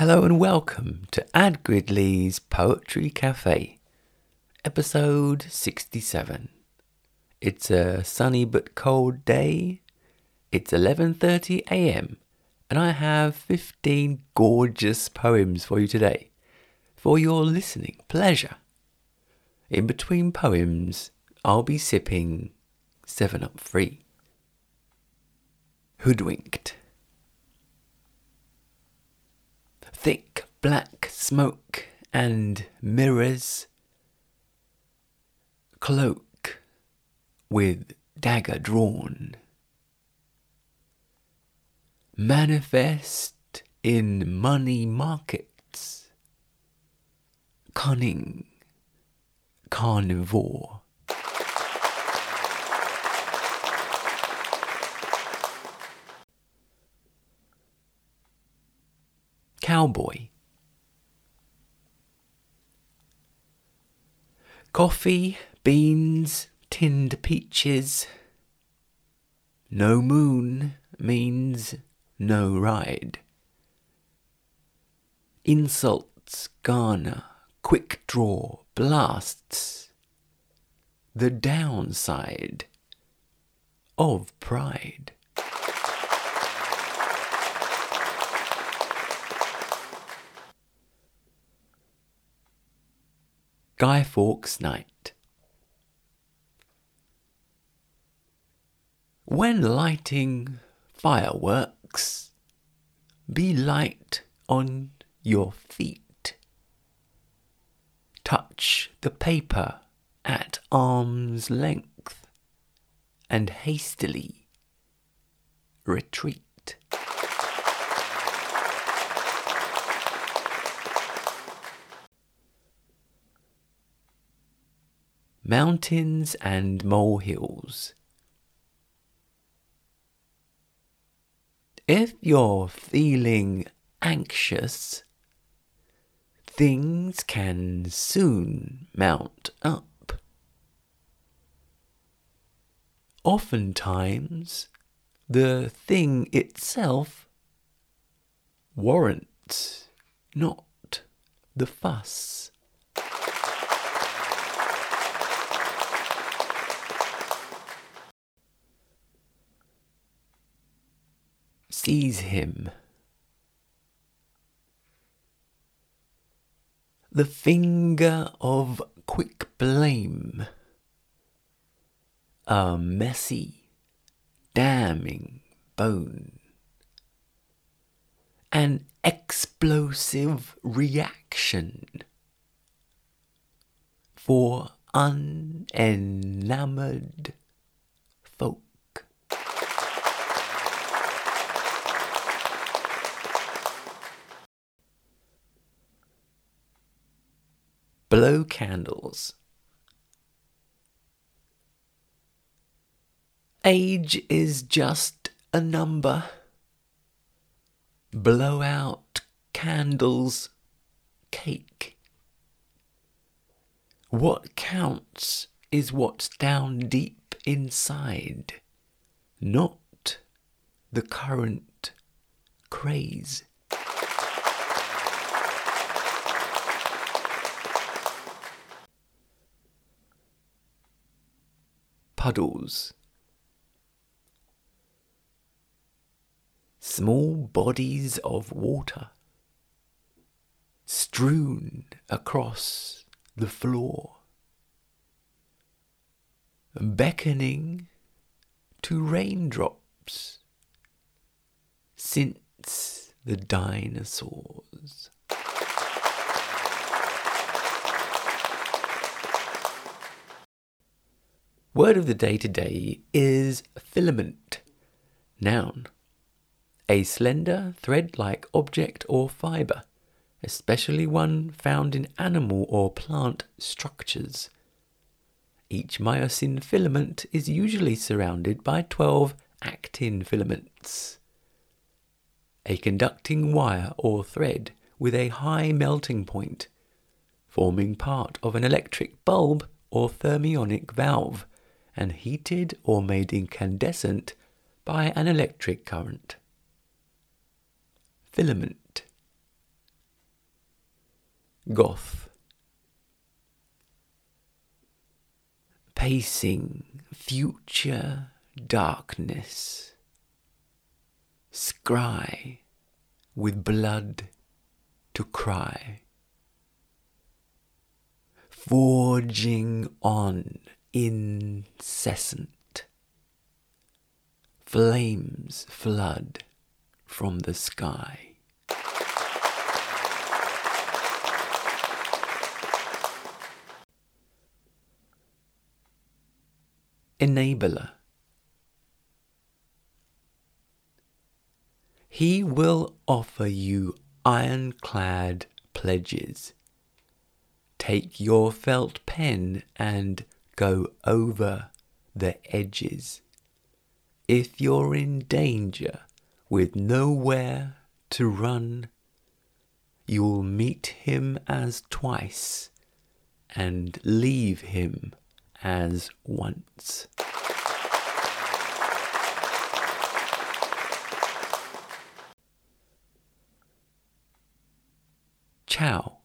Hello and welcome to Ad Gridley's Poetry Cafe, episode 67. It's a sunny but cold day. It's 11:30 a.m. and I have 15 gorgeous poems for you today for your listening pleasure. In between poems, I'll be sipping 7 Up free. Hoodwinked. Thick black smoke and mirrors. Cloak with dagger drawn. Manifest in money markets. Cunning carnivore. Cowboy. Coffee, beans, tinned peaches. No moon means no ride. Insults garner, quick draw, blasts. The downside of pride. Guy Fawkes Night. When lighting fireworks, be light on your feet. Touch the paper at arm's length and hastily retreat. Mountains and molehills. If you're feeling anxious, things can soon mount up. Oftentimes, the thing itself warrants not the fuss. Seize him. The finger of quick blame. A messy, damning bone. An explosive reaction for unenamored folk. Blow candles. Age is just a number. Blow out candles, cake. What counts is what's down deep inside, not the current craze. Puddles. Small bodies of water strewn across the floor, beckoning to raindrops since the dinosaurs. Word of the day today is filament. Noun. A slender, thread like object or fibre, especially one found in animal or plant structures. Each myosin filament is usually surrounded by 12 actin filaments. A conducting wire or thread with a high melting point, forming part of an electric bulb or thermionic valve and heated or made incandescent by an electric current. Filament. goth. Pacing future darkness, scry with blood to cry, forging on incessant, flames flood from the sky. enabler. He will offer you ironclad pledges. Take your felt pen and go over the edges. If you're in danger with nowhere to run, you'll meet him as twice and leave him as once. Chow.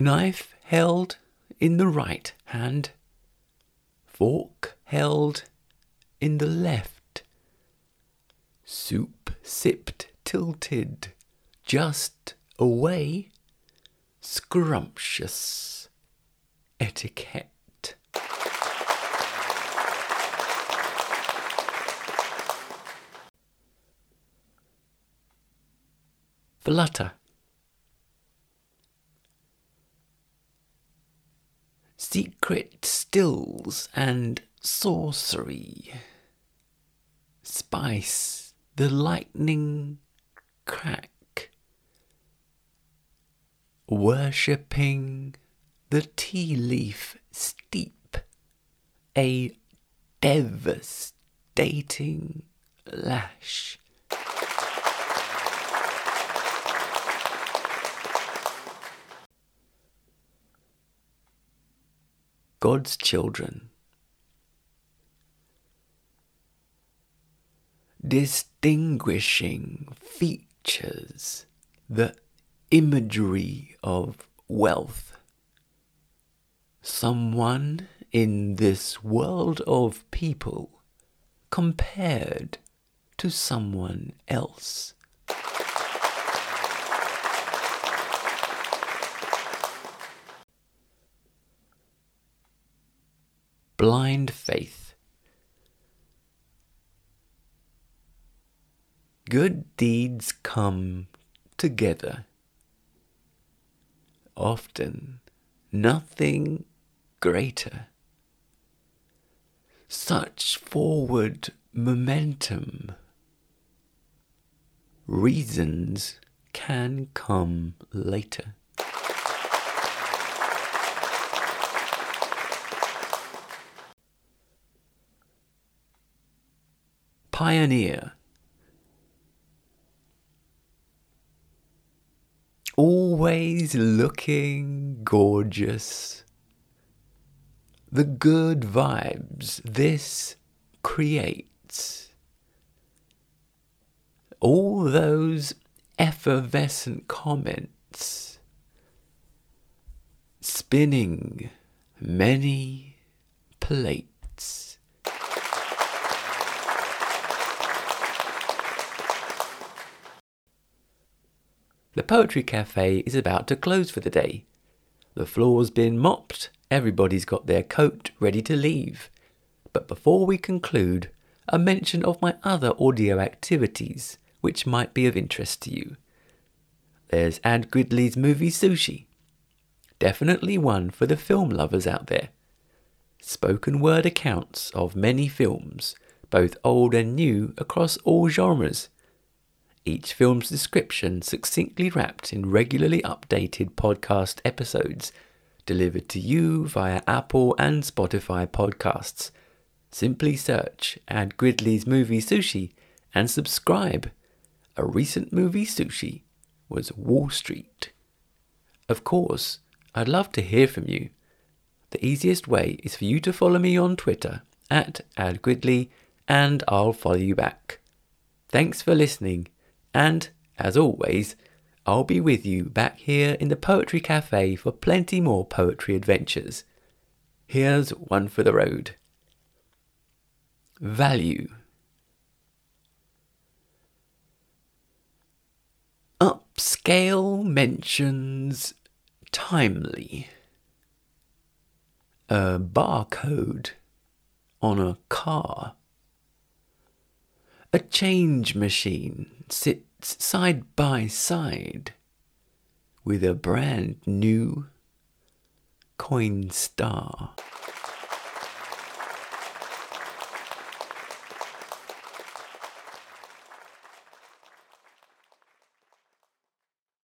Knife held in the right hand, fork held in the left, soup sipped tilted just away scrumptious etiquette. Flutter. Secret stills and sorcery. Spice the lightning crack worshipping the tea leaf steep, a devastating lash. God's children. Distinguishing features the imagery of wealth. Someone in this world of people compared to someone else. Blind faith. Good deeds come together often nothing greater. Such forward momentum. Reasons can come later. Pioneer always looking gorgeous. The good vibes this creates. All those effervescent comments. Spinning many plates. The Poetry Cafe is about to close for the day. The floor's been mopped, everybody's got their coat ready to leave. But before we conclude, a mention of my other audio activities which might be of interest to you. There's Ad Gridley's movie Sushi. Definitely one for the film lovers out there. Spoken word accounts of many films, both old and new, across all genres each film's description succinctly wrapped in regularly updated podcast episodes delivered to you via Apple and Spotify podcasts. Simply search Ad Gridley's movie Sushi and subscribe. A recent movie Sushi was Wall Street. Of course, I'd love to hear from you. The easiest way is for you to follow me on Twitter at Ad AdGridley and I'll follow you back. Thanks for listening and as always, I'll be with you back here in the Poetry Cafe for plenty more poetry adventures. Here's one for the road. Value. Upscale mentions timely. A barcode on a car. A change machine sits side by side with a brand new Coinstar.